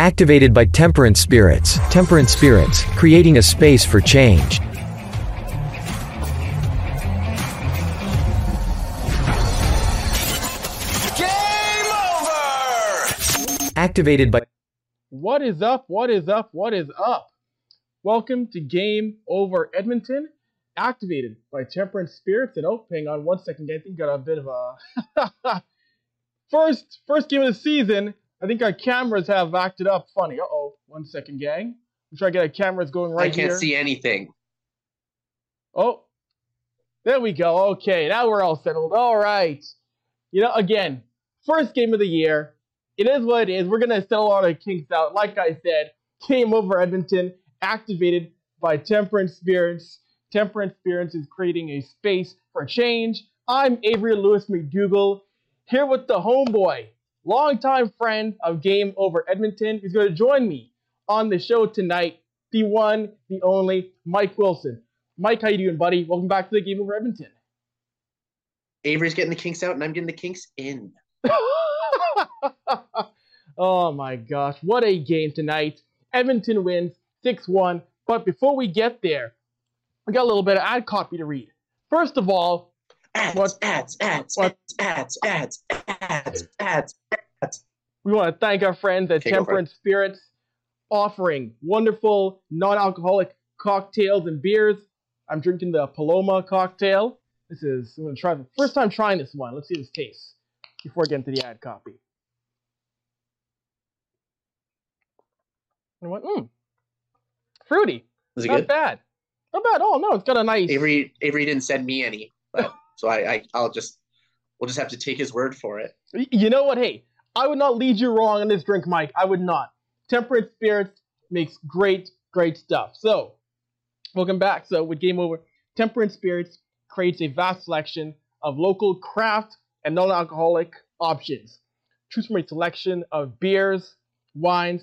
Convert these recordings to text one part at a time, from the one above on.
Activated by Temperance Spirits. Temperance Spirits, creating a space for change. Game over! Activated by What is up? What is up? What is up? Welcome to Game Over Edmonton, activated by Temperance Spirits. And oh, hang on one second, I think got a bit of a first first game of the season. I think our cameras have acted up funny. Uh oh, one second, gang. I'm trying to get our cameras going right here. I can't here. see anything. Oh, there we go. Okay, now we're all settled. All right. You know, again, first game of the year. It is what it is. We're gonna settle all our kinks out. Like I said, Game over Edmonton, activated by Temperance Spirits. Temperance Spirits is creating a space for change. I'm Avry Lewis McDougall, here with the homeboy, longtime friend of Game Over Edmonton, who's going to join me on the show tonight. The one, the only, Mike Wilson. Mike, how you doing, buddy? Welcome back to the Game Over Edmonton. Avry's getting the kinks out, and I'm getting the kinks in. oh my gosh, what a game tonight. Edmonton wins 6 1. But before we get there, I got a little bit of ad copy to read. First of all, Ads, What- ads, ads, what- ads, ads, ads, ads, ads. We want to thank our friends at Okay, go for. Temperance Spirits offering wonderful non alcoholic cocktails and beers. I'm drinking the Paloma cocktail. This is, I'm going to try the first time trying this one. Let's see this tastes before I get into the ad copy. And what? Mmm. Fruity. Is it Not good? bad. Not bad. Oh, no, it's got a nice. Avry, Avry didn't send me any, but so I, I, I'll just, we'll just have to take his word for it. You know what? Hey, I would not lead you wrong on this drink, Mike. I would not. Temperance Spirits makes great, great stuff. So, welcome back. So, with Game Over, Temperance Spirits creates a vast selection of local craft and non alcoholic options. Choose from a selection of beers, wines,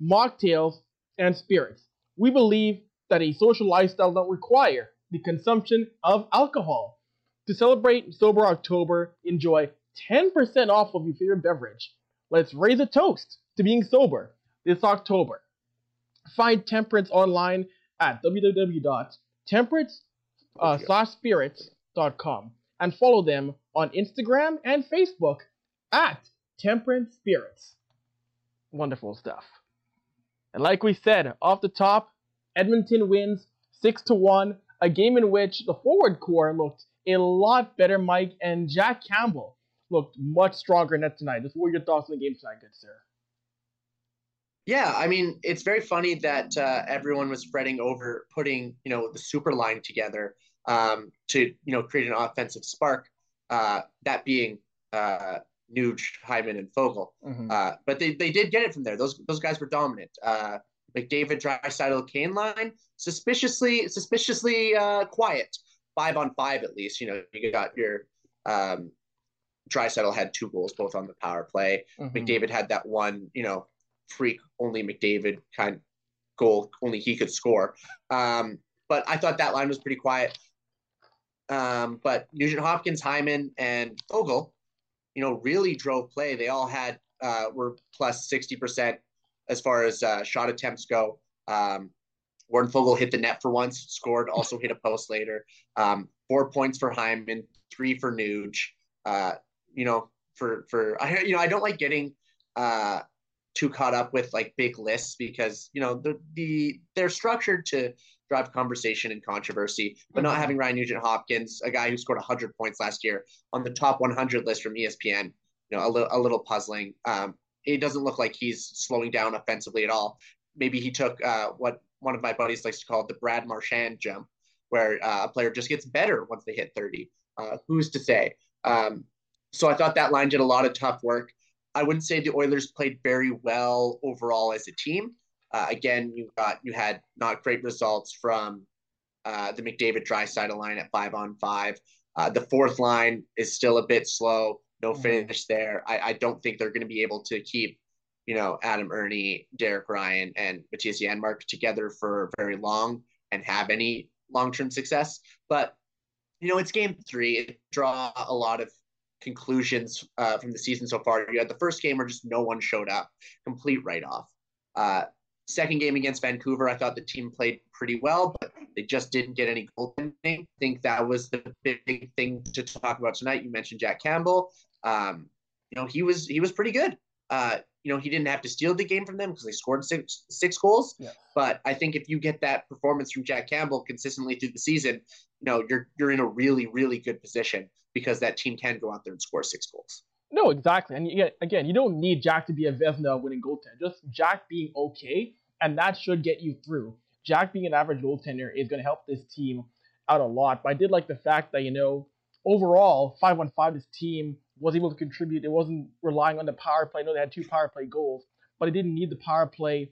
mocktails, and spirits. We believe that a social lifestyle does not require the consumption of alcohol. To celebrate Sober October, enjoy 10% off of your favorite beverage. Let's raise a toast to being sober this October. Find Temperance online at www.temperance-spirits.com uh, and follow them on Instagram and Facebook at Temperance Spirits. Wonderful stuff. And like we said, off the top, Edmonton wins 6 to 1, a game in which the forward core looked a lot better, Mike, and Jack Campbell looked much stronger net tonight. Just what are your thoughts on the game tonight, good sir? Yeah, I mean, it's very funny that uh, everyone was spreading over putting, you know, the super line together um, to, you know, create an offensive spark. Uh, that being uh, Nuge, Hyman, and Foegele. Uh, but they, they did get it from there. Those those guys were dominant. Uh, McDavid, Draisaitl, Kane line suspiciously suspiciously uh, quiet. Five on five at least. You know, you got your um, Draisaitl had two goals both on the power play. Mhm. McDavid had that one, you know, freak only McDavid kind goal, only he could score. Um, but I thought that line was pretty quiet. Um, but Nugent Hopkins, Hyman, and Foegele, you know, really drove play. They all had uh, were plus sixty percent as far as uh, shot attempts go. Um, Warren Foegele hit the net for once, scored, also hit a post later. Um, four points for Hyman, three for Nuge. Uh, you know, for for I you know I don't like getting uh, too caught up with like big lists because you know the the they're structured to drive conversation and controversy, but not Mhm. having Ryan Nugent Hopkins, a guy who scored 100 points last year, on the top 100 list from ESPN, you know, a little a little puzzling. Um, it doesn't look like he's slowing down offensively at all. Maybe he took uh, what one of my buddies likes to call the Brad Marchand jump, where uh, a player just gets better once they hit 30. Uh, who's to say? Um, so I thought that line did a lot of tough work. I wouldn't say the Oilers played very well overall as a team. Uh, again, you got you had not great results from uh, the McDavid Draisaitl line at five on five. Uh, the fourth line is still a bit slow. No Mhm. finish there. I, I don't think they're going to be able to keep, you know, Adam Erne, Derek Ryan, and Mattias Janmark together for very long and have any long term success. But you know, it's game three. It draw a lot of conclusions uh, from the season so far. You had the first game where just no one showed up, complete write off. Uh, second game against Vancouver, I thought the team played pretty well, but they just didn't get any goaltending. I think that was the big thing to talk about tonight. You mentioned Jack Campbell. Um, you know, he was he was pretty good. Uh, you know, he didn't have to steal the game from them because they scored six six goals. Yeah. But I think if you get that performance from Jack Campbell consistently through the season, you know, you're you're in a really really good position because that team can go out there and score six goals. No, exactly. And yet, again, you don't need Jack to be a Vezina winning goaltender. Just Jack being okay, and that should get you through. Jack being an average goaltender is going to help this team out a lot. But I did like the fact that, you know, overall, 5 on 5, this team was able to contribute. It wasn't relying on the power play. I know they had two power play goals, but it didn't need the power play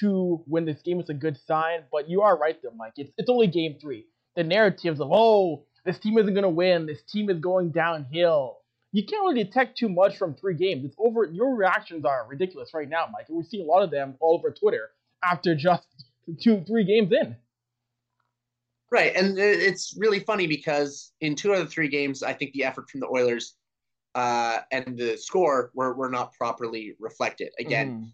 to win this game. It's a good sign. But you are right, though, Mike. It's, it's only game three. The narratives of, oh, this team isn't going to win. This team is going downhill you can't really detect too much from three games. It's over. Your reactions are ridiculous right now, Mike. We see a lot of them all over Twitter after just two, three games in. Right, and it's really funny because in two of the three games, I think the effort from the Oilers uh, and the score were were not properly reflected. Again, mm.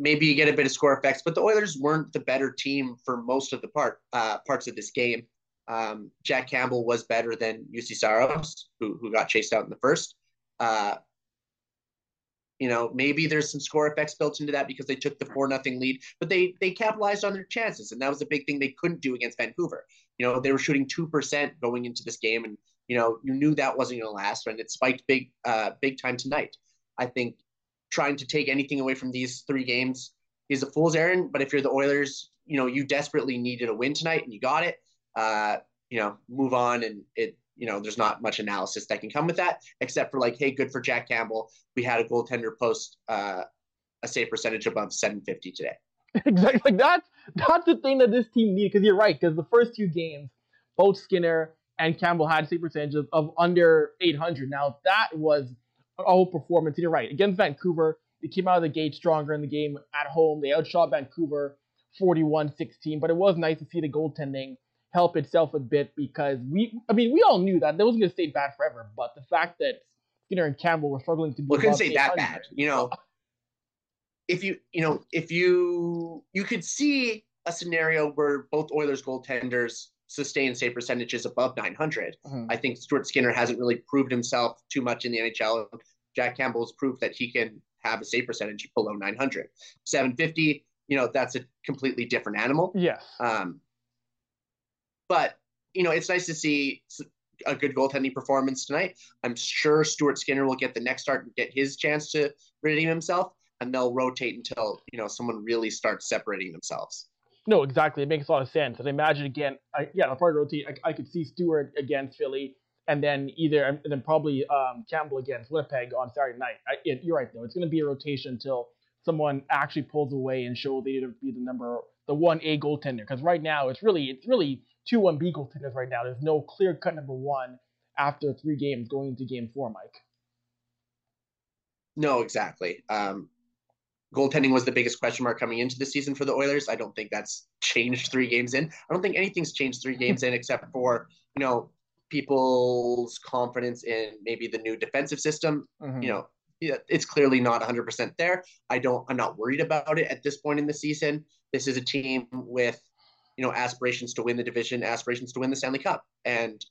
maybe you get a bit of score effects, but the Oilers weren't the better team for most of the part uh, parts of this game. Um, Jack Campbell was better than Juuse Saros, who who got chased out in the first. Uh, you know, maybe there's some score effects built into that because they took the four nothing lead, but they they capitalized on their chances, and that was a big thing they couldn't do against Vancouver. You know, they were shooting two percent going into this game, and you know, you knew that wasn't going to last, and it spiked big, uh, big time tonight. I think trying to take anything away from these three games is a fool's errand. But if you're the Oilers, you know, you desperately needed a win tonight, and you got it uh, you know, move on and it, you know, there's not much analysis that can come with that, except for like, hey, good for Jack Campbell. We had a goaltender post uh, a save percentage above 750 today. exactly. Like that's that's the thing that this team needs. Because you're right. Because the first two games, both Skinner and Campbell had save percentage of, of under 800. Now that was a whole performance. And you're right. Against Vancouver, they came out of the gate stronger in the game at home. They outshot Vancouver 41-16. But it was nice to see the goaltending help itself a bit because we, I mean, we all knew that that wasn't going to stay bad forever. But the fact that Skinner and Campbell were struggling to be, well, couldn't say that bad. You know, if you, you know, if you, you could see a scenario where both Oilers goaltenders sustain save percentages above 900. Mm-hmm. I think Stuart Skinner hasn't really proved himself too much in the NHL. Jack Campbell's proof that he can have a save percentage below 900. 750, you know, that's a completely different animal. Yes. Um, but you know, it's nice to see a good goaltending performance tonight. I'm sure Stuart Skinner will get the next start and get his chance to redeem himself, and they'll rotate until you know someone really starts separating themselves. No, exactly. It makes a lot of sense. And imagine again, I, yeah, I'll probably rotate. I, I, could see Stuart against Philly, and then either and then probably um, Campbell against Winnipeg on Saturday night. I, it, you're right though. It's going to be a rotation until someone actually pulls away and shows they need to be the number the one A goaltender. Because right now it's really it's really two one B goaltenders right now. There's no clear cut number one after three games going into game four, Mike. No, exactly. Um, goaltending was the biggest question mark coming into the season for the Oilers. I don't think that's changed three games in. I don't think anything's changed three games in except for you know people's confidence in maybe the new defensive system. Mm-hmm. You know, it's clearly not 100% there. I don't. I'm not worried about it at this point in the season. This is a team with you know aspirations to win the division, aspirations to win the Stanley Cup, and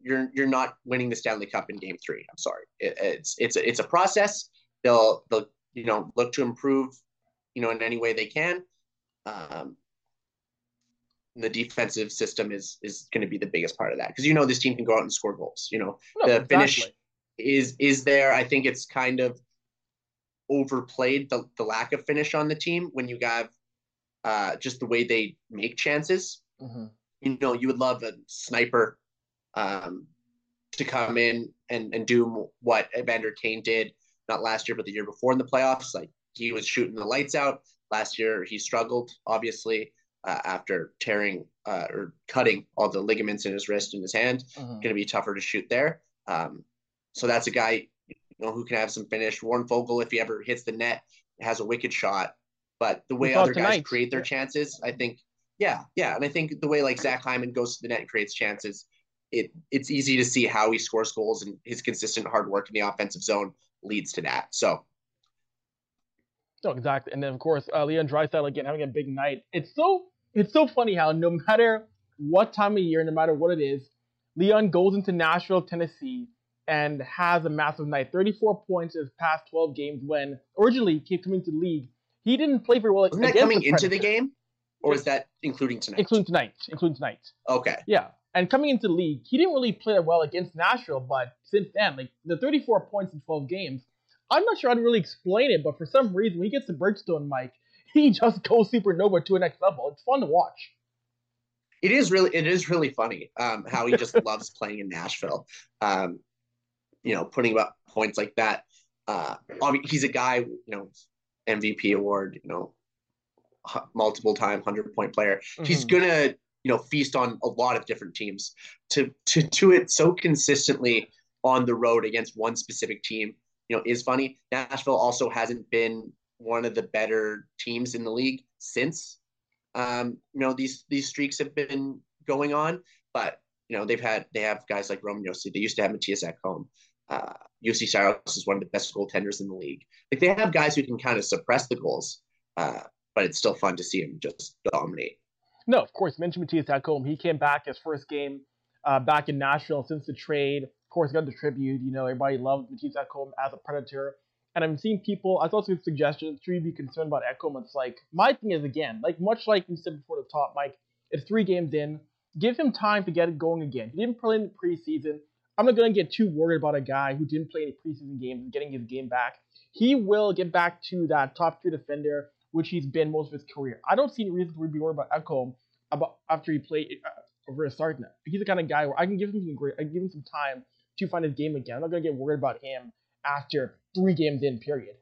you're you're not winning the Stanley Cup in Game Three. I'm sorry. It, it's it's a, it's a process. They'll they'll you know look to improve, you know, in any way they can. Um, the defensive system is is going to be the biggest part of that because you know this team can go out and score goals. You know no, the exactly. finish is is there. I think it's kind of overplayed the, the lack of finish on the team when you have uh, just the way they make chances. Mm-hmm. You know, you would love a sniper um, to come in and, and do what Evander Kane did, not last year, but the year before in the playoffs. Like he was shooting the lights out. Last year, he struggled, obviously, uh, after tearing uh, or cutting all the ligaments in his wrist and his hand. Mm-hmm. Going to be tougher to shoot there. Um, so that's a guy you know who can have some finish. Warren Foegele, if he ever hits the net, has a wicked shot. But the way other tonight. guys create their chances, I think, yeah, yeah, and I think the way like Zach Hyman goes to the net and creates chances, it it's easy to see how he scores goals and his consistent hard work in the offensive zone leads to that. So. No, exactly. And then of course uh, Leon Draisaitl again having a big night. It's so it's so funny how no matter what time of year, no matter what it is, Leon goes into Nashville, Tennessee, and has a massive night. 34 points in his past 12 games. When originally he came coming to the league, he didn't play very well. Wasn't that coming the into the game, or is that including tonight? Including tonight. Including tonight. okay. Yeah. And coming into the league, he didn't really play that well against Nashville, but since then, like the 34 points in 12 games, I'm not sure I'd really explain it, but for some reason, when he gets to Bridgestone, Mike, he just goes supernova to a next level. It's fun to watch. It is really it is really funny um, how he just loves playing in Nashville. Um, you know, putting up points like that. Uh, he's a guy, you know, MVP award, you know, multiple time hundred point player. He's Mhm. gonna, you know, feast on a lot of different teams. To to do it so consistently on the road against one specific team, you know, is funny. Nashville also hasn't been one of the better teams in the league since um, you know these these streaks have been going on, but you know they've had they have guys like Roman Josi. They used to have Mattias Ekholm. Uh, Juuse Saros is one of the best goaltenders in the league. Like they have guys who can kind of suppress the goals, uh, but it's still fun to see him just dominate. No, of course, mentioned Mattias Ekholm. He came back his first game uh, back in Nashville since the trade. Of course, got the tribute. You know, everybody loved Mattias Ekholm as a Predator. And I'm seeing people, I saw some suggestions, should we be concerned about Ekholm? It's like, my thing is, again, like much like you said before the top, Mike, it's three games in. Give him time to get it going again. He didn't play in the preseason. I'm not going to get too worried about a guy who didn't play any preseason games and getting his game back. He will get back to that top tier defender, which he's been most of his career. I don't see any reason to be worried about Ekholm about after he played uh, over a start now. He's the kind of guy where I can give him some great, I can give him some time to find his game again. I'm not gonna get worried about him after three games in. Period.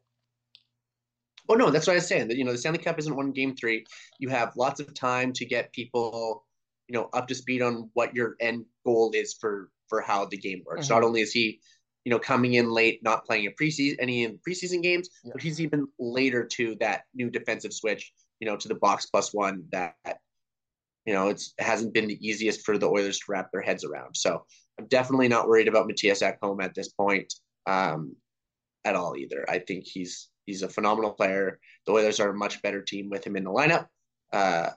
Oh no, that's what I was saying. That you know the Stanley Cup isn't one game three. You have lots of time to get people, you know, up to speed on what your end goal is for for how the game works. Mhm. Not only is he, you know, coming in late, not playing a preseason any in preseason games, Yeah. but he's even later to that new defensive switch. You know, to the box plus one that, you know, it's it hasn't been the easiest for the Oilers to wrap their heads around. So I'm definitely not worried about Mattias Ekholm at this point, um, at all either. I think he's he's a phenomenal player. The Oilers are a much better team with him in the lineup, uh,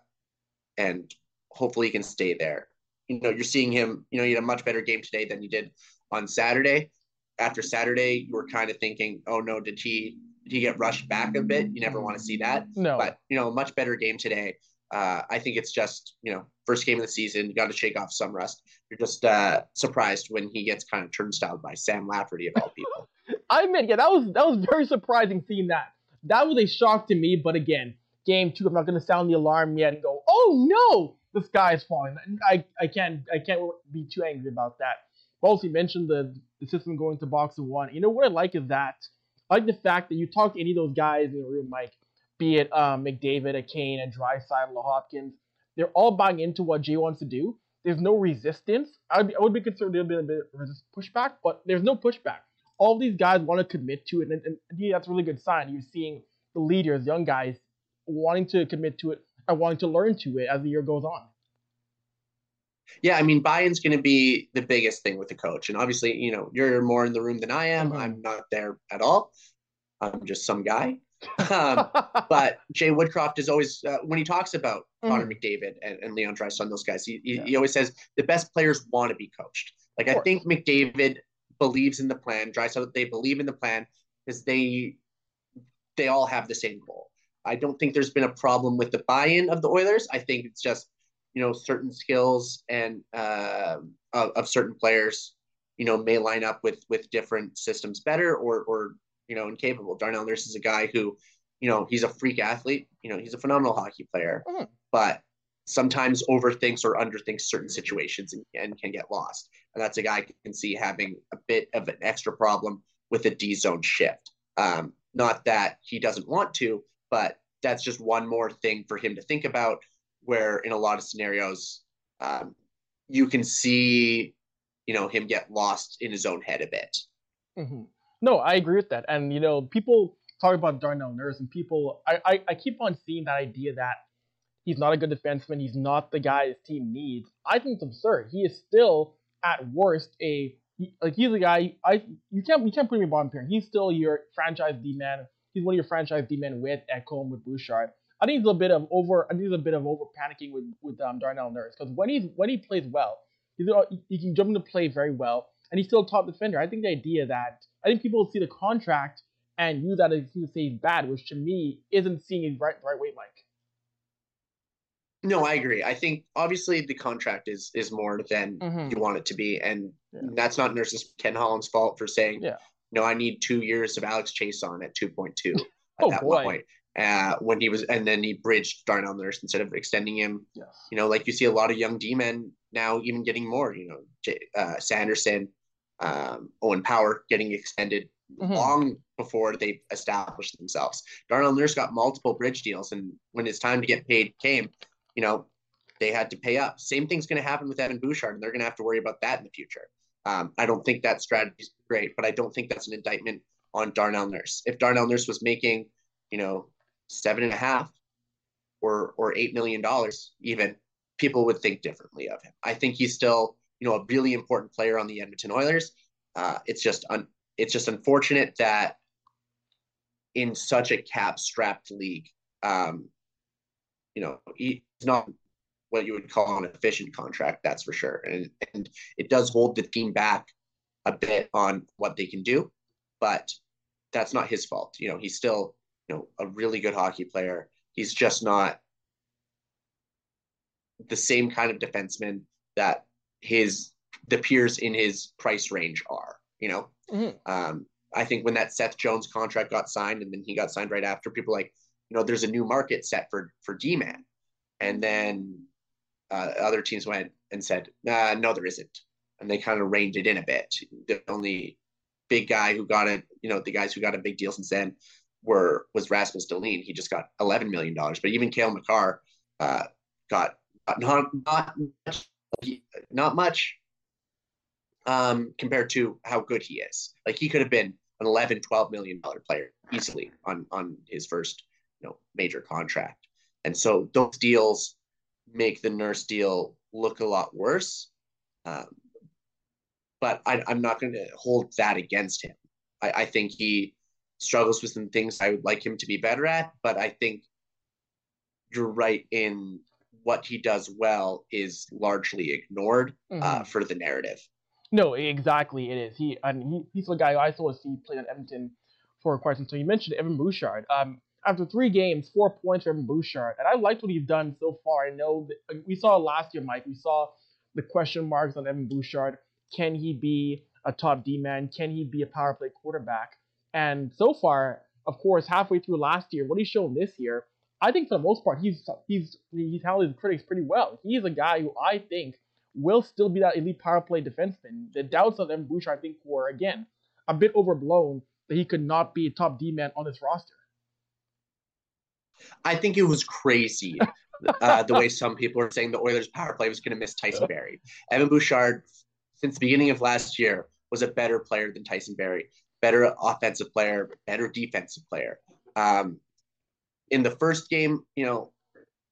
and hopefully he can stay there. You know, you're seeing him. You know, he had a much better game today than he did on Saturday. After Saturday, you were kind of thinking, "Oh no, did he did he get rushed back a bit?" You never want to see that. No, But you know, a much better game today. Uh, I think it's just you know first game of the season. You got to shake off some rust. You're just uh, surprised when he gets kind of turnstiled by Sam Lafferty of all people. I admit, yeah, that was that was very surprising seeing that. That was a shock to me. But again, game two, I'm not gonna sound the alarm yet and go, "Oh no, the sky is falling." I I can't I can't be too angry about that. Also, you mentioned the the system going to box of one. You know what I like is that I like the fact that you talk to any of those guys in the room, Mike, be it um, McDavid, a Kane, a Draisaitl, a Hopkins, they're all buying into what Jay wants to do. There's no resistance. I'd be, I would be concerned there'd be a bit of pushback, but there's no pushback. All these guys want to commit to it, and, and I think that's a really good sign. You're seeing the leaders, young guys, wanting to commit to it and wanting to learn to it as the year goes on. Yeah, I mean, buy-in's going to be the biggest thing with the coach, and obviously, you know, you're more in the room than I am. Mhm. I'm not there at all. I'm just some guy. Um, but Jay Woodcroft is always uh, when he talks about Connor McDavid and, and Leon Draisaitl, those guys, he, he, Yeah. he always says the best players want to be coached. Like I think McDavid believes in the plan. Draisaitl, they believe in the plan because they they all have the same goal. I don't think there's been a problem with the buy-in of the Oilers. I think it's just you know certain skills and uh, of, of certain players, you know, may line up with with different systems better or or you know incapable. Darnell Nurse is a guy who, you know, he's a freak athlete. You know, he's a phenomenal hockey player, Mhm. but sometimes overthinks or underthinks certain situations and, and can get lost. And that's a guy I can see having a bit of an extra problem with a D zone shift. Um, not that he doesn't want to, but that's just one more thing for him to think about. Where in a lot of scenarios, um, you can see, you know, him get lost in his own head a bit. Mhm. No, I agree with that. And you know, people talk about Darnell Nurse, and people, I, I, I keep on seeing that idea that he's not a good defenseman. He's not the guy his team needs. I think it's absurd. He is still at worst a like he's a guy. I you can't you can't put him in bottom pair. He's still your franchise D man, he's one of your franchise D men with Ekholm with Bouchard. I think he's a bit of over. I think he's a bit of over panicking with with um, Darnell Nurse because when he's when he plays well, he's he can jump into play very well, and he's still a top defender. I think the idea that I think people see the contract and use that as to say he's bad, which to me isn't seeing it right right way, Mike. No, I agree. I think obviously the contract is is more than Mhm. you want it to be, and Yeah. that's not Nurse's Ken Holland's fault for saying, Yeah. No, I need two years of Alex Chiasson at two point two at Oh, that boy. point. Uh, when he was, and then he bridged Darnell Nurse instead of extending him. You know, like you see a lot of young D men now even getting more. You know, uh, Sanderson, um, Owen Power getting extended Mhm. long before they established themselves. Darnell Nurse got multiple bridge deals, and when his time to get paid came, you know, they had to pay up. Same thing's going to happen with Evan Bouchard, and they're going to have to worry about that in the future. Um, I don't think that strategy is great, but I don't think that's an indictment on Darnell Nurse. If Darnell Nurse was making, you know, seven and a half or or eight million dollars, even people would think differently of him. I think he's still, you know, a really important player on the Edmonton Oilers. Uh, it's just un- it's just unfortunate that in such a cap strapped league, um, you know, he's not what you would call an efficient contract, that's for sure. And and it does hold the team back a bit on what they can do, but that's not his fault. You know, he's still, you know, a really good hockey player. He's just not the same kind of defenseman that his the peers in his price range are, you know. Mhm. Um, I think when that Seth Jones contract got signed and then he got signed right after, people like, you know, there's a new market set for for D man, and then uh, other teams went and said, nah, no, there isn't, and they kind of reined it in a bit. The only big guy who got it, you know, the guys who got a big deal since then were was Rasmus Dahlin. He just got 11 million dollars, but even Cale Makar uh, got not not much, not much um, compared to how good he is. Like he could have been an 11, 12 million dollar player easily on on his first you know major contract. And so those deals make the nurse deal look a lot worse. Um, but I, I'm not going to hold that against him. I, I think he struggles with some things I would like him to be better at, but I think you're right in what he does well is largely ignored uh, Mhm. for the narrative. No, exactly. It is. He and he, he's the guy I saw see played at Edmonton for quite some time. You mentioned Evan Bouchard. Um, after three games, four points for Evan Bouchard, and I liked what he's done so far. I know that uh, we saw last year, Mike. We saw the question marks on Evan Bouchard. Can he be a top D man? Can he be a power play quarterback? And so far, of course, halfway through last year, what he's shown this year, I think for the most part, he's he's he's handled his critics pretty well. He's a guy who I think will still be that elite power play defenseman. The doubts of Evan Bouchard, I think, were again a bit overblown that he could not be a top D man on this roster. I think it was crazy uh, the way some people are saying the Oilers' power play was going to miss Tyson Barrie. Evan Bouchard, since the beginning of last year, was a better player than Tyson Barrie, better offensive player, better defensive player. Um, in the first game, you know,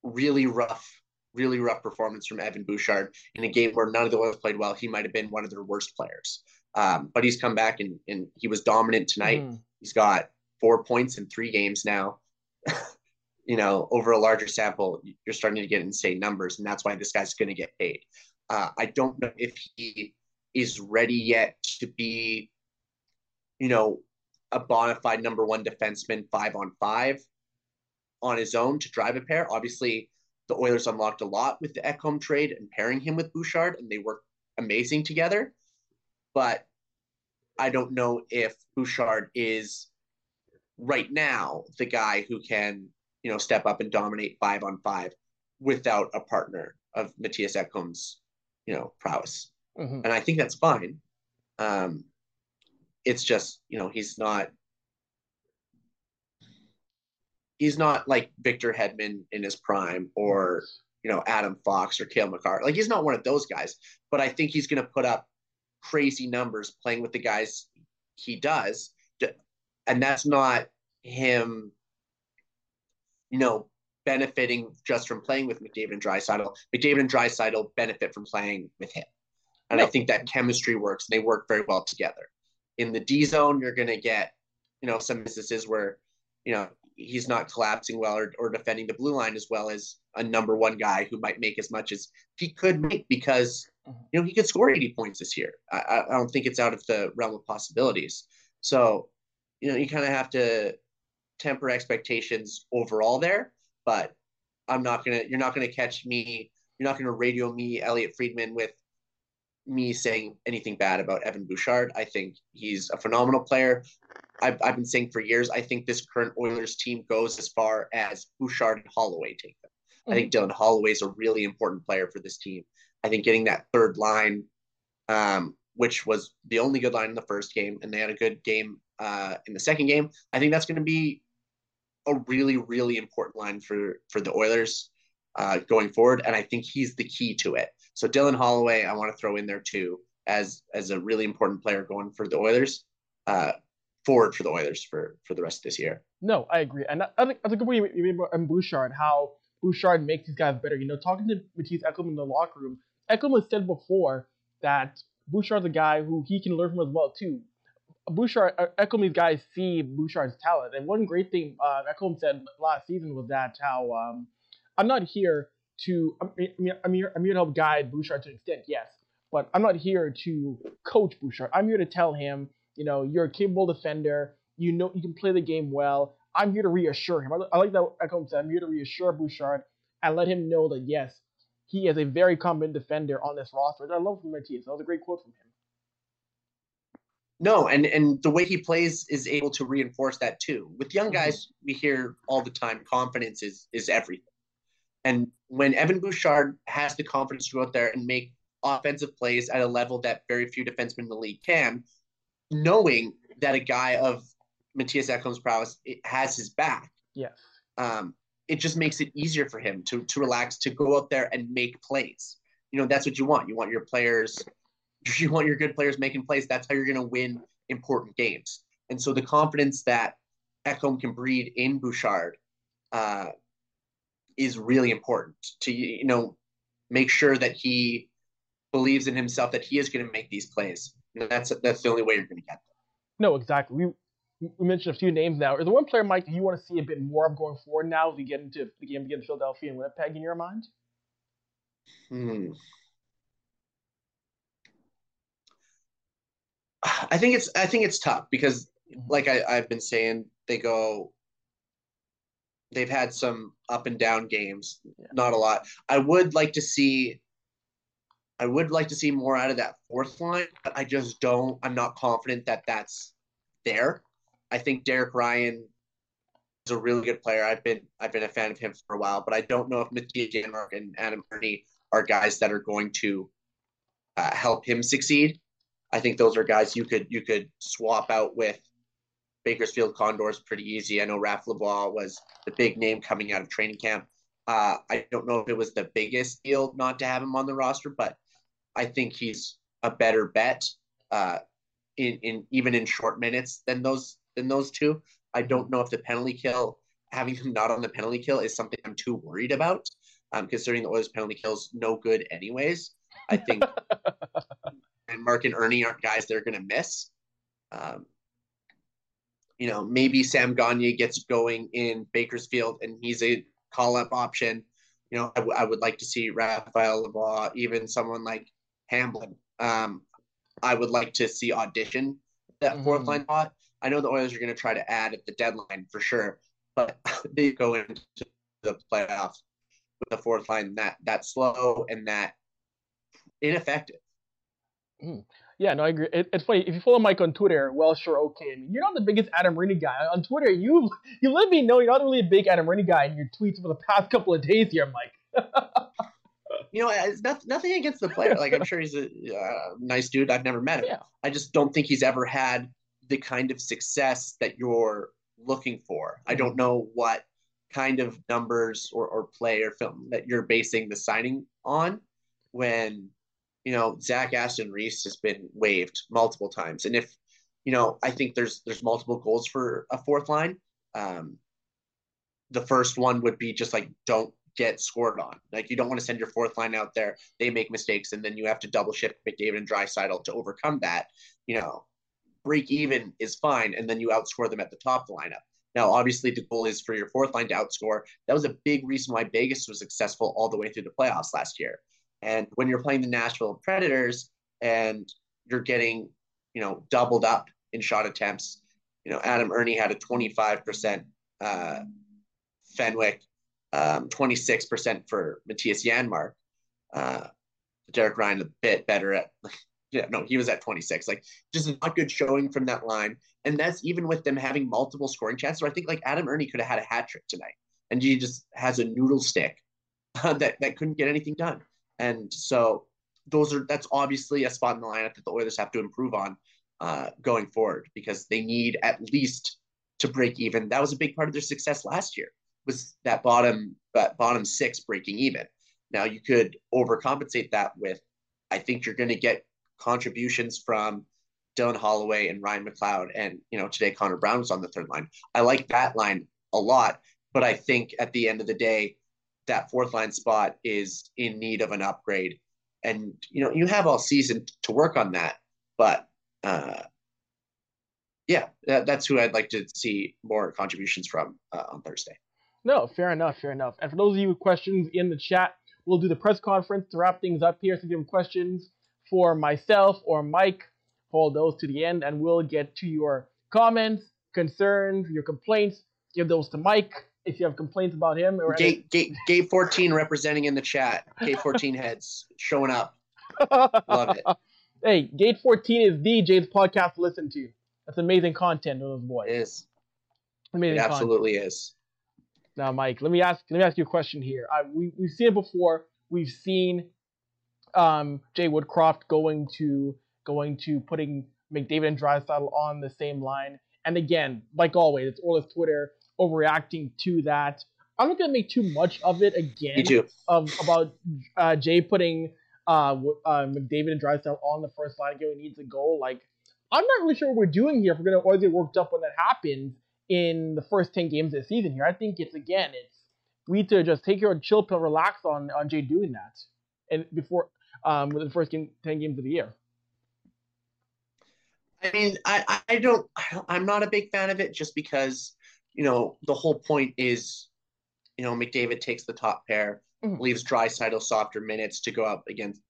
really rough, really rough performance from Evan Bouchard in a game where none of the Oilers played well. He might have been one of their worst players. Um, but he's come back and, and he was dominant tonight. Mhm. He's got four points in three games now. you know, over a larger sample, you're starting to get insane numbers, and that's why this guy's going to get paid. Uh, I don't know if he is ready yet to be, you know, a bona fide number one defenseman five on five on his own to drive a pair. Obviously, the Oilers unlocked a lot with the Ekholm trade and pairing him with Bouchard, and they work amazing together. But I don't know if Bouchard is right now the guy who can, you know, step up and dominate five on five without a partner of Mattias Ekholm's, you know, prowess. Mhm. And I think that's fine. Um, it's just, you know, he's not he's not like Victor Hedman in his prime or, you know, Adam Fox or Cale Makar. Like he's not one of those guys, but I think he's going to put up crazy numbers playing with the guys he does. And that's not him, you know, benefiting just from playing with McDavid and Draisaitl. McDavid and Draisaitl benefit from playing with him. And I think that chemistry works. And they work very well together. In the D zone, you're going to get, you know, some instances where you know, he's not collapsing well or, or defending the blue line as well as a number one guy who might make as much as he could make because mm-hmm. you know he could score 80 points this year. I, I don't think it's out of the realm of possibilities. So, you know, you kind of have to temper expectations overall there, but I'm not gonna you're not gonna catch me, you're not gonna radio me, Elliot Friedman, with me saying anything bad about Evan Bouchard. I think he's a phenomenal player. I've, I've been saying for years, I think this current Oilers team goes as far as Bouchard and Holloway take them. Mm-hmm. I think Dylan Holloway is a really important player for this team. I think getting that third line, um, which was the only good line in the first game, and they had a good game uh, in the second game. I think that's going to be a really, really important line for for the Oilers uh, going forward, and I think he's the key to it. So Dylan Holloway, I want to throw in there too as as a really important player going for the Oilers, uh, forward for the Oilers for for the rest of this year. No, I agree, and I think I think we remember and Bouchard how Bouchard makes these guys better. You know, talking to Mattias Ekholm in the locker room, Ekholm has said before that Bouchard's a guy who he can learn from as well too. Bouchard, uh, Ekholm's guys see Bouchard's talent, and one great thing uh, Ekholm said last season was that how um, I'm not here to I mean, I'm here I'm here to help guide Bouchard to an extent, yes, but I'm not here to coach Bouchard. I'm here to tell him, you know, you're a capable defender. You know, you can play the game well. I'm here to reassure him. I, I like that Ekholm said. I'm here to reassure Bouchard and let him know that yes, he is a very competent defender on this roster. I love from Mattias. That was a great quote from him. No, and and the way he plays is able to reinforce that too. With young mm-hmm. guys, we hear all the time, confidence is is everything. And when Evan Bouchard has the confidence to go out there and make offensive plays at a level that very few defensemen in the league can, knowing that a guy of Mattias Ekholm's prowess has his back, yeah, um, it just makes it easier for him to to relax, to go out there and make plays. You know, that's what you want. You want your players, you want your good players making plays. That's how you're going to win important games. And so the confidence that Ekholm can breed in Bouchard uh, is really important to you know make sure that he believes in himself that he is going to make these plays. And that's that's the only way you're going to get them. No, exactly. We we mentioned a few names now. Is there one player, Mike, you want to see a bit more of going forward now as we get into the game against Philadelphia and Winnipeg in your mind? Hmm. I think it's I think it's tough because mm-hmm. like I, I've been saying, they go they've had some up and down games, yeah. not a lot. I would like to see I would like to see more out of that fourth line, but I just don't I'm not confident that that's there. I think Derek Ryan is a really good player. I've been I've been a fan of him for a while, but I don't know if Mattias Janmark and Adam Erne are guys that are going to uh, help him succeed. I think those are guys you could you could swap out with Bakersfield Condors pretty easy. I know Raph Lavoie was the big name coming out of training camp. Uh, I don't know if it was the biggest deal not to have him on the roster, but I think he's a better bet uh, in in even in short minutes than those than those two. I don't know if the penalty kill having him not on the penalty kill is something I'm too worried about, um, considering the Oilers penalty kills no good anyways. I think Janmark and Erne aren't guys they're going to miss. Um, you know, maybe Sam Gagner gets going in Bakersfield and he's a call up option. You know, I, w- I would like to see Raphael Lavoie, even someone like Hamblin. Um, I would like to see audition that mm-hmm. fourth line spot. I know the Oilers are going to try to add at the deadline for sure, but they go into the playoffs with the fourth line that that slow and that ineffective. Mm. Yeah, no, I agree. It, it's funny if you follow Mike on Twitter. Well, sure, okay. I mean, you're not the biggest Adam Erne guy on Twitter. You you let me know you're not really a big Adam Erne guy in your tweets for the past couple of days here, Mike. you know, it's not, nothing against the player. Like I'm sure he's a uh, nice dude. I've never met him. Yeah. I just don't think he's ever had the kind of success that you're looking for. I don't know what kind of numbers or, or play or film that you're basing the signing on when you know, Zach Aston Reese has been waived multiple times. And if, you know, I think there's there's multiple goals for a fourth line. Um, the first one would be just like don't get scored on. Like you don't want to send your fourth line out there. They make mistakes, and then you have to double shift McDavid and Draisaitl to overcome that. You know, break even is fine, and then you outscore them at the top of the lineup. Now, obviously, the goal is for your fourth line to outscore. That was a big reason why Vegas was successful all the way through the playoffs last year. And when you're playing the Nashville Predators and you're getting, you know, doubled up in shot attempts, you know, Adam Erne had a 25% uh, Fenwick, um, 26% for Mattias Janmark. Uh, Derek Ryan a bit better at, yeah, no, he was at 26. Like, just not good showing from that line. And that's even with them having multiple scoring chances. So I think like Adam Erne could have had a hat trick tonight. And he just has a noodle stick uh, that, that couldn't get anything done. And so those are that's obviously a spot in the lineup that the Oilers have to improve on uh, going forward because they need at least to break even. That was a big part of their success last year was that bottom that bottom six breaking even. Now you could overcompensate that with, I think you're going to get contributions from Dylan Holloway and Ryan McLeod, and you know today Connor Brown was on the third line. I like that line a lot, but I think at the end of the day, that fourth line spot is in need of an upgrade, and you know you have all season to work on that. But uh, yeah, that, that's who I'd like to see more contributions from uh, on Thursday. No, fair enough, fair enough. And for those of you with questions in the chat, we'll do the press conference to wrap things up here. So if you have questions for myself or Mike, hold those to the end, and we'll get to your comments, concerns, your complaints. Give those to Mike if you have complaints about him. Or gate, gate, gate 14 representing in the chat. Gate 14 heads showing up. Love it. Hey, Gate 14 is DJ's podcast to listen to. That's amazing content of those boys. It is. Amazing it absolutely content. is. Now, Mike, let me ask let me ask you a question here. I, we we've seen it before. We've seen um, Jay Woodcroft going to going to putting McDavid and Draisaitl on the same line. And again, like always, it's Oilers Twitter overreacting to that. I'm not gonna make too much of it again. Me too. Of about uh, Jay putting uh, uh, McDavid and Draisaitl on the first line, going needs a goal. Like I'm not really sure what we're doing here. If we're gonna always get worked up when that happens in the first 10 games this season here. I think it's, again, it's we need to just take your chill pill, relax on, on Jay doing that. And before, um, within the first game, 10 games of the year. I mean, I, I don't, I'm not a big fan of it just because, you know, the whole point is, you know, McDavid takes the top pair, mm-hmm. leaves Draisaitl softer minutes to go up against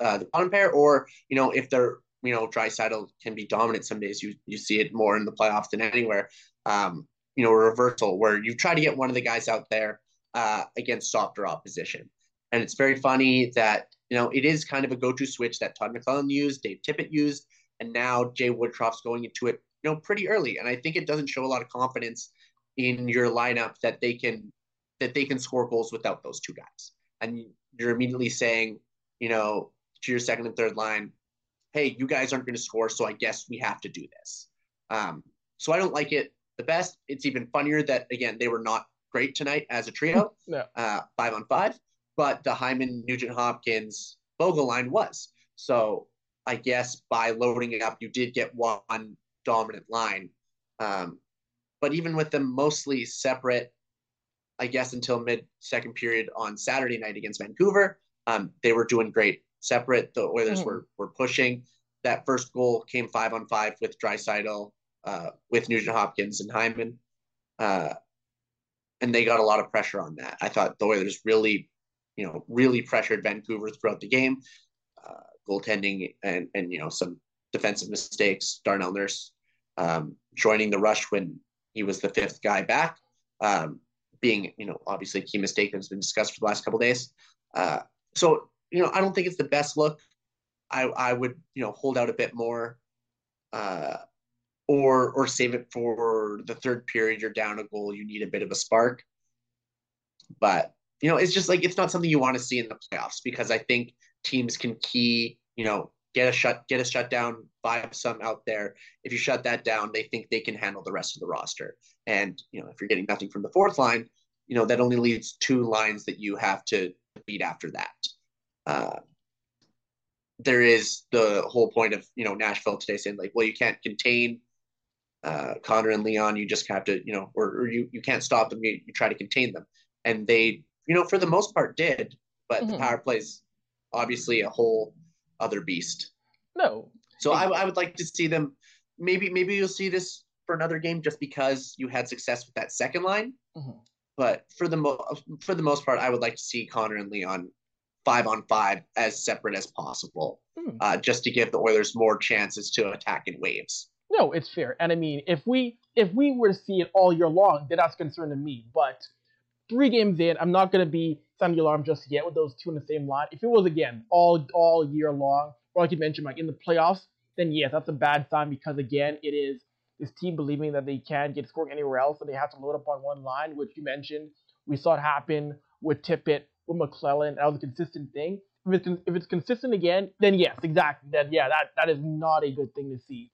uh, the bottom pair, or, you know, if they're, you know, Draisaitl can be dominant some days. You you see it more in the playoffs than anywhere um, you know, a reversal where you try to get one of the guys out there uh, against softer opposition. And it's very funny that, you know, it is kind of a go to switch that Todd McLellan used, Dave Tippett used, and now Jay Woodcroft's going into it, you know, pretty early. And I think it doesn't show a lot of confidence in your lineup that they can that they can score goals without those two guys. And you're immediately saying, you know, to your second and third line, hey, you guys aren't going to score, so I guess we have to do this. Um, so I don't like it the best. It's even funnier that again they were not great tonight as a trio, yeah. uh, five on five, but the Hyman, Nugent Hopkins, Foegele line was. So I guess by loading it up, you did get one dominant line. Um, but even with them mostly separate, I guess until mid second period on Saturday night against Vancouver, um, they were doing great separate. The Oilers mm-hmm. were were pushing. That first goal came five on five with Draisaitl, uh, with Nugent Hopkins and Hyman. Uh, and they got a lot of pressure on that. I thought the Oilers really, you know, really pressured Vancouver throughout the game. Uh, goaltending and, and, you know, some defensive mistakes. Darnell Nurse um, joining the rush when he was the fifth guy back. Um, being, you know, obviously a key mistake that's been discussed for the last couple days. Uh, so, you know, I don't think it's the best look. I, I would, you know, hold out a bit more. Uh, or or save it for the third period. You're down a goal. You need a bit of a spark. But you know, it's just like it's not something you want to see in the playoffs because I think teams can key, you know, get a shut get a shutdown, five some out there. If you shut that down, they think they can handle the rest of the roster. And you know, if you're getting nothing from the fourth line, you know that only leaves two lines that you have to beat after that. Uh, there is the whole point of you know Nashville today saying like, well, you can't contain uh, Connor and Leon, you just have to, you know, or, or you, you can't stop them. You, you try to contain them. And they, you know, for the most part did, but mm-hmm. the power plays obviously a whole other beast. No. So I, I would like to see them. Maybe maybe you'll see this for another game just because you had success with that second line. Mhm. But for the mo- for the most part, I would like to see Connor and Leon five on five as separate as possible, Hmm. uh, just to give the Oilers more chances to attack in waves. No, it's fair. And I mean, if we if we were to see it all year long, then that's concerning me. But three games in, I'm not gonna be sounding the alarm just yet with those two in the same line. If it was again all all year long, or like you mentioned, like in the playoffs, then yes, that's a bad sign because again, it is this team believing that they can't get scoring anywhere else, and they have to load up on one line, which you mentioned. We saw it happen with Tippett, with McLellan. That was a consistent thing. If it's, if it's consistent again, then yes, exactly. Then yeah, that, that is not a good thing to see.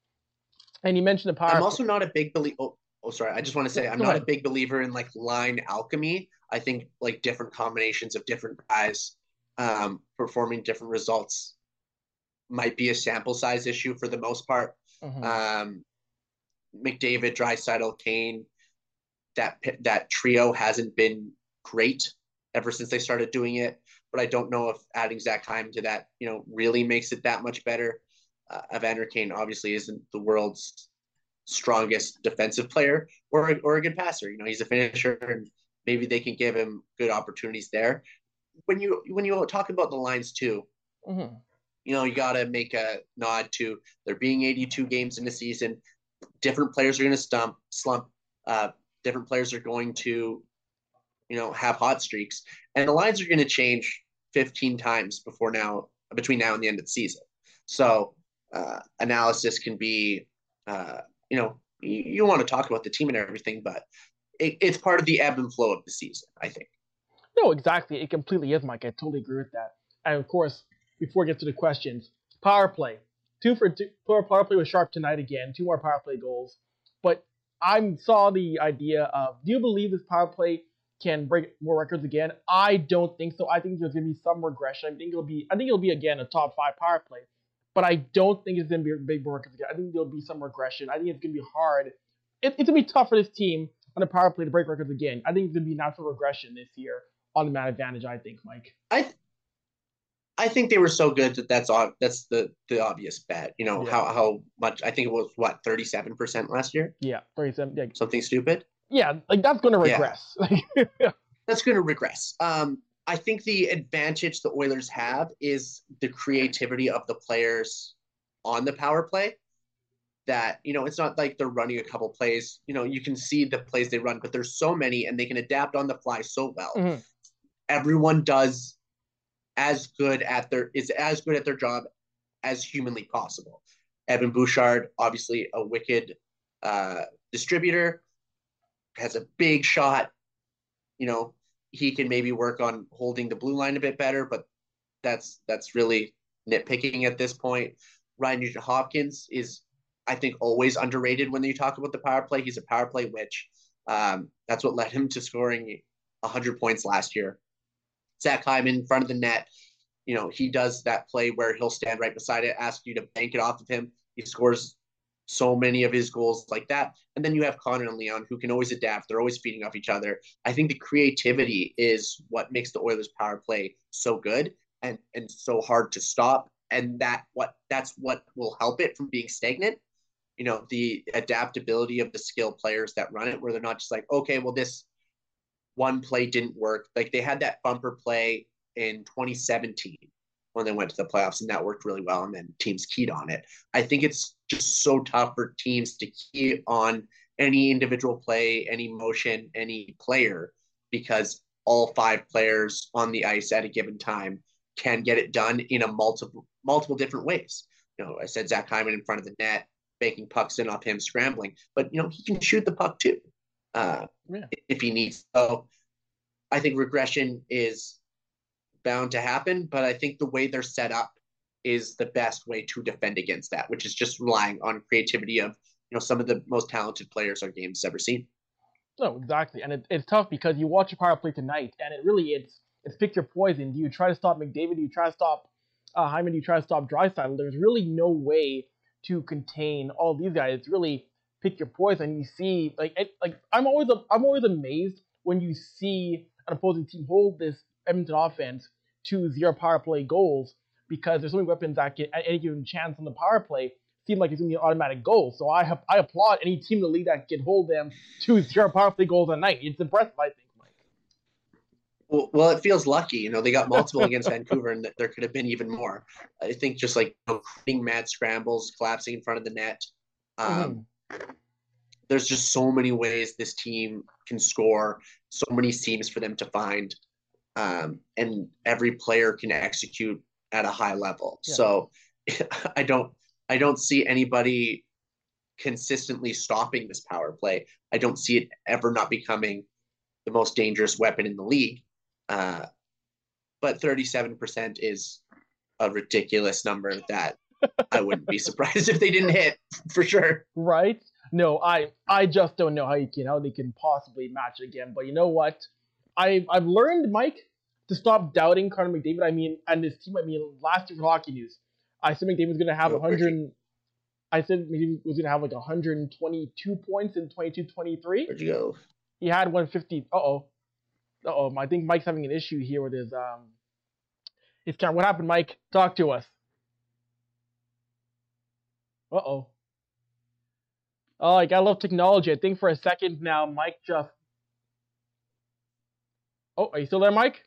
And you mentioned the power. I'm also not a big believer. Oh, oh, sorry. I just want to say I'm not a big believer in like line alchemy. I think like different combinations of different guys um, performing different results might be a sample size issue for the most part. Mhm. Um, McDavid, Draisaitl, Kane, that that trio hasn't been great ever since they started doing it. But I don't know if adding Zach Hyman to that, you know, really makes it that much better. Uh, Evander Kane obviously isn't the world's strongest defensive player or a, or a good passer. You know, he's a finisher, and maybe they can give him good opportunities there. When you when you talk about the lines too, Mhm. you know, you got to make a nod to there being 82 games in the season. Different players are going to stump, slump. Uh, different players are going to, you know, have hot streaks, and the lines are going to change 15 times before now, between now and the end of the season. So uh, analysis can be, uh, you know, you, you want to talk about the team and everything, but it, it's part of the ebb and flow of the season. I think. No, exactly. It completely is, Mike. I totally agree with that. And of course, before we get to the questions, power play. Two for two. Power play was sharp tonight again. Two more power play goals. But I saw the idea of do you believe this power play can break more records again? I don't think so. I think there's gonna be some regression. I think it'll be I think it'll be again a top five power play. But I don't think it's gonna be a big records again. I think there'll be some regression. I think it's gonna be hard. It, it's gonna be tough for this team on the power play to break records again. I think it's gonna be natural regression this year on the man advantage. I think, Mike. I I think they were so good that that's ob- that's the the obvious bet. You know Yeah. how how much I think it was what thirty seven percent last year, Yeah, thirty-seven. Yeah, something stupid. yeah, like that's gonna regress. Like, That's going to regress. Um, I think the advantage the Oilers have is the creativity of the players on the power play. That you know, it's not like they're running a couple plays. You know, you can see the plays they run, but there's so many, and they can adapt on the fly so well. Mhm. Everyone does as good at their is as good at their job as humanly possible. Evan Bouchard, obviously a wicked uh, distributor, has a big shot. You know, he can maybe work on holding the blue line a bit better, but that's that's really nitpicking at this point. Ryan Nugent Hopkins is, I think, always underrated when you talk about the power play. He's a power play witch. Um, that's what led him to scoring 100 points last year. Zach Hyman in front of the net, you know, he does that play where he'll stand right beside it, ask you to bank it off of him. He scores so many of his goals like that. And then you have Connor and Leon who can always adapt. They're always feeding off each other. I think the creativity is what makes the Oilers power play so good and and so hard to stop. And that what that's what will help it from being stagnant. You know, the adaptability of the skilled players that run it, where they're not just like, okay, well, this one play didn't work. Like they had that bumper play in 2017 when they went to the playoffs, and that worked really well. And then teams keyed on it. I think it's just so tough for teams to key on any individual play, any motion, any player, because all five players on the ice at a given time can get it done in a multiple multiple different ways. You know, I said Zach Hyman in front of the net, making pucks in off him scrambling, but you know he can shoot the puck too, uh, Yeah. if he needs. So I think regression is bound to happen, but I think the way they're set up is the best way to defend against that, which is just relying on creativity of you know some of the most talented players our game's ever seen. No, exactly, and it, it's tough because you watch a power play tonight, and it really it's it's pick your poison. Do you try to stop McDavid? Do you try to stop uh, Hyman? Do you try to stop Draisaitl? There's really no way to contain all these guys. It's really pick your poison. You see, like it, like I'm always I'm always amazed when you see an opposing team hold this Edmonton offense to zero power play goals because there's so many weapons that get at any given chance on the power play. seem like it's gonna be an automatic goal. So I have, I applaud any team in the league that can hold them to zero power play goals a night. It's impressive, I think. Well, well, it feels lucky. You know, they got multiple against Vancouver, and th- there could have been even more. I think just like you know, creating mad scrambles, collapsing in front of the net. Um, There's just so many ways this team can score, so many seams for them to find, um, and every player can execute at a high level. Yeah. So I don't, I don't see anybody consistently stopping this power play. I don't see it ever not becoming the most dangerous weapon in the league. Uh, but 37% is a ridiculous number that I wouldn't be surprised if they didn't hit for sure. right? No, I I just don't know how you can how they can possibly match again. But you know what? I I've learned, Mike, to stop doubting Connor McDavid. I mean, and his team. I mean, last year for Hockey News, I said McDavid was going to have Oh, 100. I said McDavid was going to have like 122 points in 22-23. Where'd you go? He had 150. Uh oh. Oh. I think Mike's having an issue here with his um his camera. What happened, Mike? Talk to us. Uh oh. Oh, like I love technology. I think for a second now, Mike just. Oh, are you still there, Mike?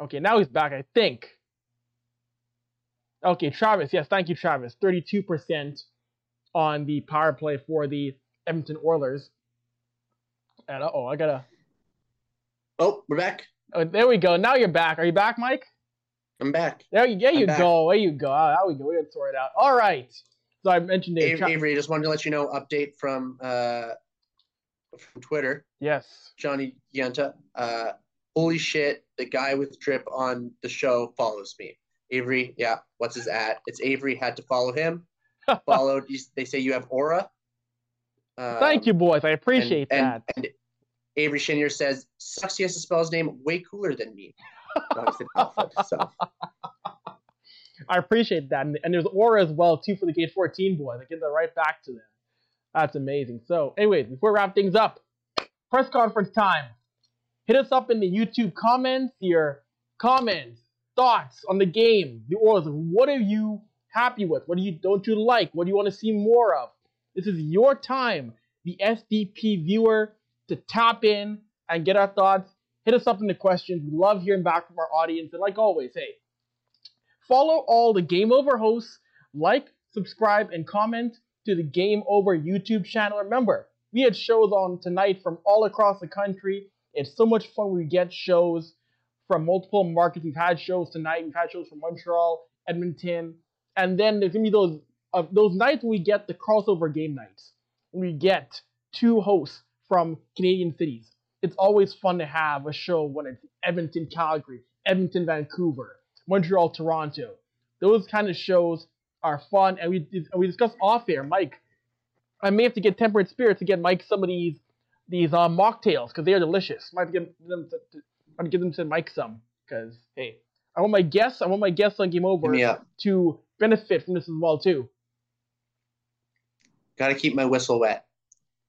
Okay, now he's back. I think. Okay, Travis. Yes, thank you, Travis. Thirty-two percent on the power play for the Edmonton Oilers. And uh oh, I gotta. Oh, we're back. Oh, there we go. Now you're back. Are you back, Mike? I'm back. There you, there I'm you back. go. There you go. Ah, There we go. We got sorted out. All right. So I mentioned it. Avry, Avry, just wanted to let you know update from uh from Twitter. Yes. Johnny Yenta. Uh, holy shit, the guy with drip on the show follows me. Avry, yeah, what's his at? It's Avery had to follow him. Followed. They say you have aura. Um, Thank you, boys. I appreciate and, that. And, and Avery Chenier says, sucks he has to spell his name way cooler than me. That was an alpha, so. I appreciate that. And, and there's Aura as well, too, for the Gate 14 boys. I get that right back to them. That's amazing. So, anyways, before we wrap things up, press conference time. Hit us up in the YouTube comments, your comments, thoughts on the game, the Oilers. What are you happy with? What do you don't you like? What do you want to see more of? This is your time, the SDP viewer, to tap in and get our thoughts. Hit us up in the questions. We love hearing back from our audience. And like always, hey, follow all the Game Over hosts, like, subscribe, and comment to the Game Over YouTube channel. Remember, we had shows on tonight from all across the country. It's so much fun. We get shows from multiple markets. We've had shows tonight. We've had shows from Montreal, Edmonton, and then there's gonna be those uh, those nights when we get the crossover game nights. When we get two hosts from Canadian cities. It's always fun to have a show when it's Edmonton, Calgary, Edmonton, Vancouver, Montreal, Toronto. Those kind of shows are fun, and we we discussed off air, Mike. I may have to get Temperance Spirits to get Mike some of these these uh, mocktails because they are delicious. Might have to get them to, to, I'm gonna give them to Mike some because hey, I want my guests. I want my guests on Game Over to benefit from this as well too. Got to keep my whistle wet.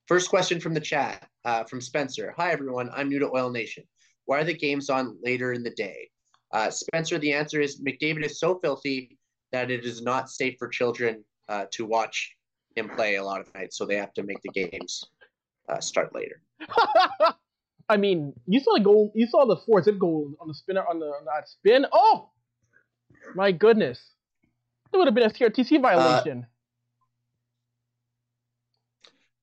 First question from the chat uh, from Spencer. Hi, everyone. I'm new to Oil Nation. Why are the games on later in the day? Uh, Spencer, the answer is McDavid is so filthy that it is not safe for children uh, to watch him play a lot of nights, so they have to make the games uh, start later. I mean, you saw the goal. You saw the four zip goal on the spinner on the on that spin. Oh, my goodness! It would have been a CRTC violation.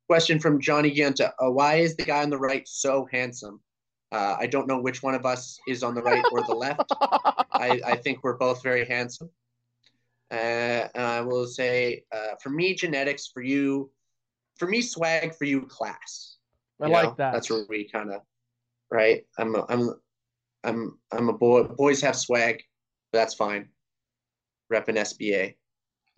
Question from Johnny Gianta. Uh, why is the guy on the right so handsome? Uh, I don't know which one of us is on the right or the left. I, I think we're both very handsome. Uh, and I will say, uh, for me, genetics. For you, for me, swag. For you, class. I You like know, that. That's where we kind of, right? I'm, a, I'm, I'm, I'm a boy. Boys have swag, but that's fine. Repping SBA.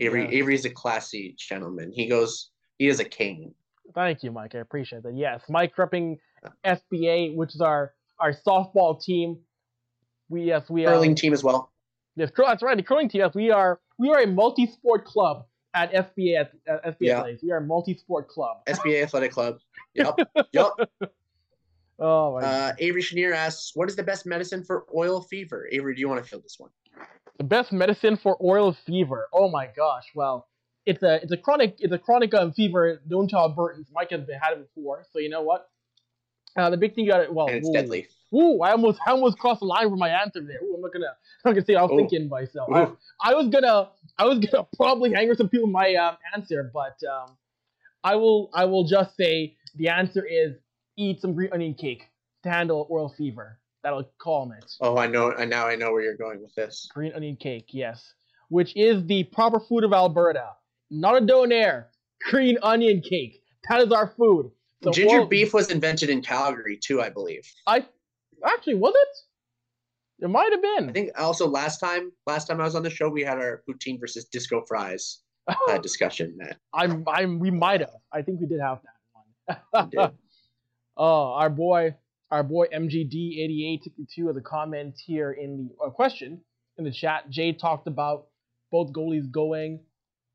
Avry, Yeah. Avry's a classy gentleman. He goes. He is a king. Thank you, Mike. I appreciate that. Yes, Mike repping SBA, which is our our softball team. We yes we are. Curling team as well. Yes, that's right. The curling team. Yes, we are. We are a multi-sport club at SBA. At, at SBA Yeah. Athletics. We are a multi-sport club. SBA Athletic Club. Yep. yep. Oh my. Uh, Avery Chenier asks, "What is the best medicine for oil fever?" Avry, do you want to fill this one? The best medicine for oil fever. Oh my gosh. Well, it's a it's a chronic it's a chronic um, fever known to Albertans. Mike has been had it before, so you know what? Uh, the big thing you got it. Well, and it's ooh. deadly. Ooh, I almost I almost crossed the line for my answer there. Ooh, I'm not gonna I'm not gonna say I was Ooh. thinking myself. I, I was gonna I was gonna probably hang with some people with my um, answer, but um, I will I will just say the answer is eat some green onion cake to handle oil fever. That'll calm it. Oh, I know. And now I know where you're going with this. Green onion cake, yes, which is the proper food of Alberta. Not a donair. Green onion cake. That is our food. So Ginger oil- beef was invented in Calgary too, I believe. I actually was it? It might have been. I think also last time, last time I was on the show, we had our poutine versus disco fries uh, discussion. That I'm, I'm, we might have. I think we did have that one. Oh, our boy, our boy MGD8862 has a comment here in the a question in the chat. Jay talked about both goalies going.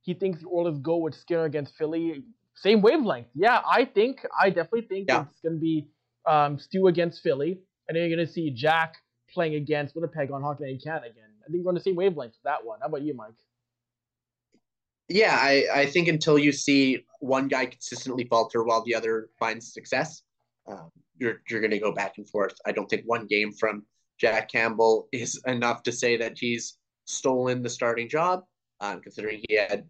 He thinks the Oilers go with Skinner against Philly. Same wavelength. Yeah, I think, I definitely think Yeah. it's going to be um, Stu against Philly. And then you're going to see Jack playing against Winnipeg on Hockey Night Canada again. I think we're on the same wavelength with that one. How about you, Mike? Yeah, I, I think until you see one guy consistently falter while the other finds success, um, you're you're going to go back and forth. I don't think one game from Jack Campbell is enough to say that he's stolen the starting job, um, considering he had,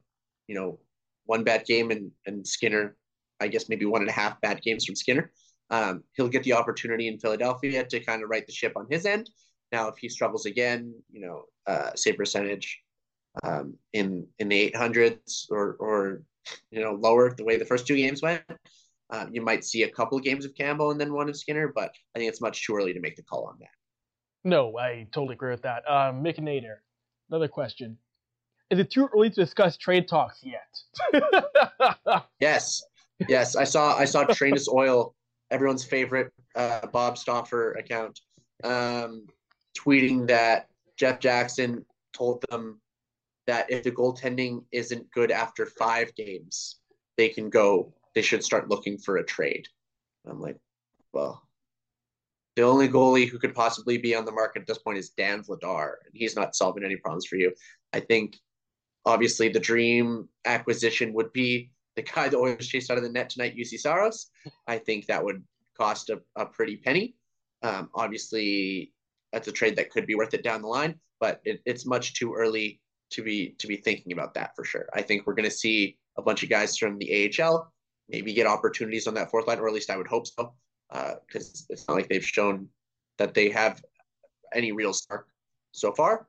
you know, one bad game and and Skinner, I guess maybe one and a half bad games from Skinner. Um, he'll get the opportunity in Philadelphia to kind of right the ship on his end. Now, if he struggles again, you know, uh, save percentage um, in in the 800s or or you know lower the way the first two games went. Um, you might see a couple of games of Campbell and then one of Skinner, but I think it's much too early to make the call on that. No, I totally agree with that. Um, Mick Nader, another question. Is it too early to discuss trade talks yet? Yes, yes, I saw I saw Trainus Oil, everyone's favorite uh, Bob Stauffer account, um, tweeting that Jeff Jackson told them that if the goaltending isn't good after five games, they can go. They should start looking for a trade. I'm like, well, the only goalie who could possibly be on the market at this point is Dan Vladar, and he's not solving any problems for you. I think, obviously, the dream acquisition would be the guy that Oilers chased out of the net tonight, Juuse Saros. I think that would cost a, a pretty penny. Um, obviously, that's a trade that could be worth it down the line, but it, it's much too early to be to be thinking about that for sure. I think we're going to see a bunch of guys from the AHL maybe get opportunities on that fourth line, or at least I would hope so, because it's not like they've shown that they have any real spark so far.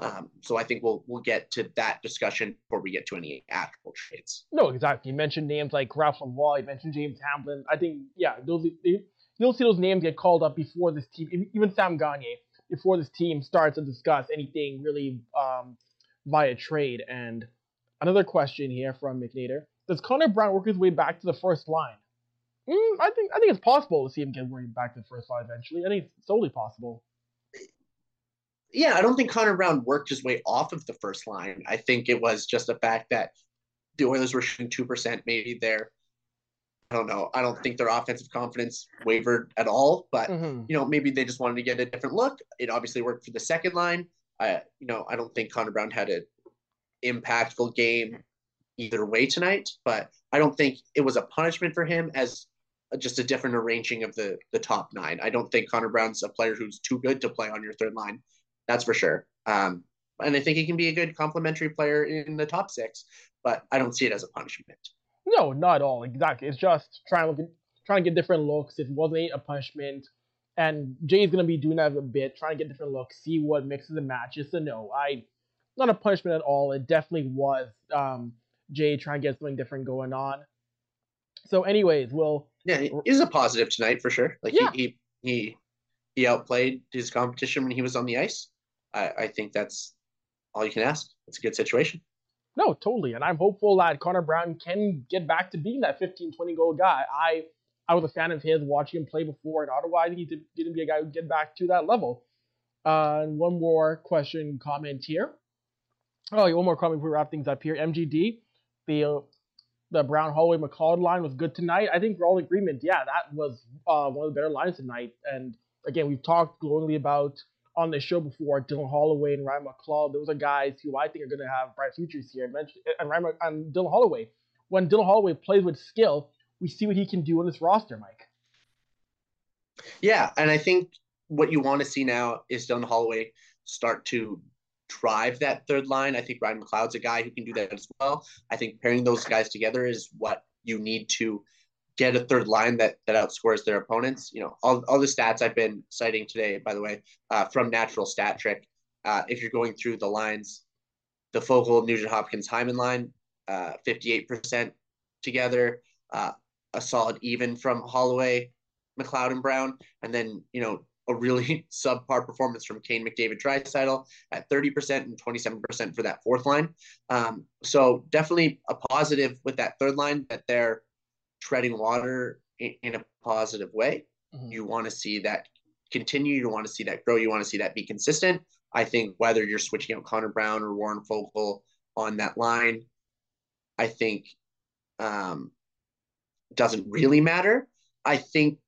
Um, so I think we'll we'll get to that discussion before we get to any actual trades. no, exactly. You mentioned names like Ralph Wall. You mentioned James Hamblin. I think, yeah, those they, you'll see those names get called up before this team, even Sam Gagne, before this team starts to discuss anything really um, via trade. And another question here from McNader: Does Connor Brown work his way back to the first line? Mm, I think I think it's possible to see him get way back to the first line eventually. I think it's totally possible. Yeah, I don't think Connor Brown worked his way off of the first line. I think it was just the fact that the Oilers were shooting two percent. Maybe their, I don't know. I don't think their offensive confidence wavered at all. But Mhm. you know, maybe they just wanted to get a different look. It obviously worked for the second line. I, you know, I don't think Connor Brown had an impactful game either way tonight. But I don't think it was a punishment for him as just a different arranging of the the top nine. I don't think Connor Brown's a player who's too good to play on your third line. That's for sure. Um, and I think he can be a good complementary player in the top six, but I don't see it as a punishment. No, not at all. Exactly. It's just trying to look, trying to get different looks. It wasn't a punishment, and Jay's gonna be doing that a bit, trying to get different looks, see what mixes and matches. So no, I not a punishment at all. It definitely was um, Jay trying to get something different going on. So, anyways, well, Yeah, was a positive tonight for sure. Like Yeah. he, he he he outplayed his competition when he was on the ice. I, I think that's all you can ask. It's a good situation. No, totally. And I'm hopeful that Connor Brown can get back to being that 15, 20 goal guy. I I was a fan of his watching him play before in Ottawa. I think he did, didn't be a guy who get back to that level. Uh, and one more question comment here. Oh, yeah, one more comment before we wrap things up here. MGD, the the Brown Holloway McLeod line was good tonight. I think we're all in agreement. Yeah, that was uh, one of the better lines tonight. And again, we've talked glowingly about on the show before, Dylan Holloway and Ryan McLeod. Those are guys who I think are going to have bright futures here. And Ryan and Dylan Holloway. When Dylan Holloway plays with skill, we see what he can do on this roster, Mike. Yeah, and I think what you want to see now is Dylan Holloway start to drive that third line. I think Ryan McLeod's a guy who can do that as well. I think pairing those guys together is what you need to get a third line that that outscores their opponents. You know, all, all the stats I've been citing today, by the way, uh, from Natural Stat Trick. Uh, if you're going through the lines, the Foegele, Nugent Hopkins, Hyman line, uh, 58% together, uh, a solid even from Holloway, McLeod, and Brown, and then you know a really subpar performance from Kane, McDavid, Draisaitl at 30% and 27% for that fourth line. Um, so definitely a positive with that third line that they're treading water in, in a positive way. Mm-hmm. You want to see that continue. You want to see that grow. You want to see that be consistent. I think whether you're switching out Connor Brown or Warren Foegele on that line, I think um, doesn't really matter. I think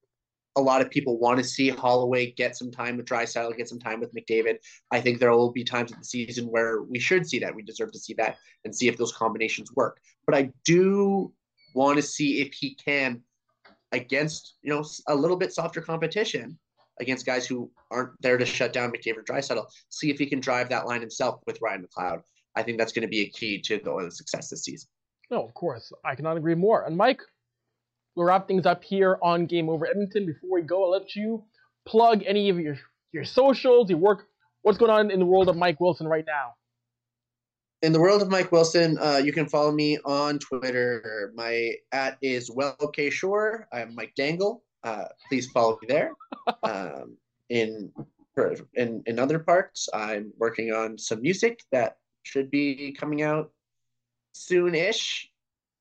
a lot of people want to see Holloway get some time with Draisaitl, get some time with McDavid. I think there will be times in the season where we should see that. We deserve to see that and see if those combinations work. But I do want to see if he can against you know a little bit softer competition against guys who aren't there to shut down McDavid Draisaitl. See if he can drive that line himself with Ryan McLeod. I think that's going to be a key to the Oilers' success this season. No, of course, I cannot agree more. And Mike, we'll wrap things up here on Game Over Edmonton. Before we go, I'll let you plug any of your your socials, your work. What's going on in the world of Mike Wilson right now? In the world of Mike Wilson, uh, you can follow me on Twitter. My at is well okay sure. I'm Mike Dangle. Uh, please follow me there. Um, in in in other parts, I'm working on some music that should be coming out soon-ish.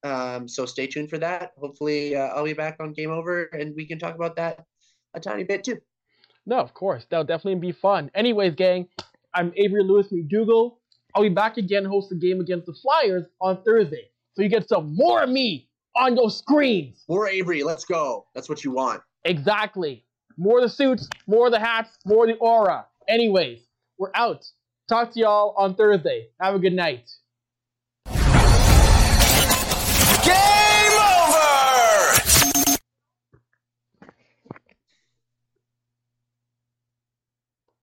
Um, so stay tuned for that. Hopefully, uh, I'll be back on Game Over, and we can talk about that a tiny bit too. No, of course, that'll definitely be fun. Anyways, gang, I'm Avry Lewis-McDougall. I'll be back again host the game against the Flyers on Thursday. So you get some more of me on your screens. More Avry, let's go. That's what you want. Exactly. More the suits, more the hats, more the aura. Anyways, we're out. Talk to y'all on Thursday. Have a good night. Game!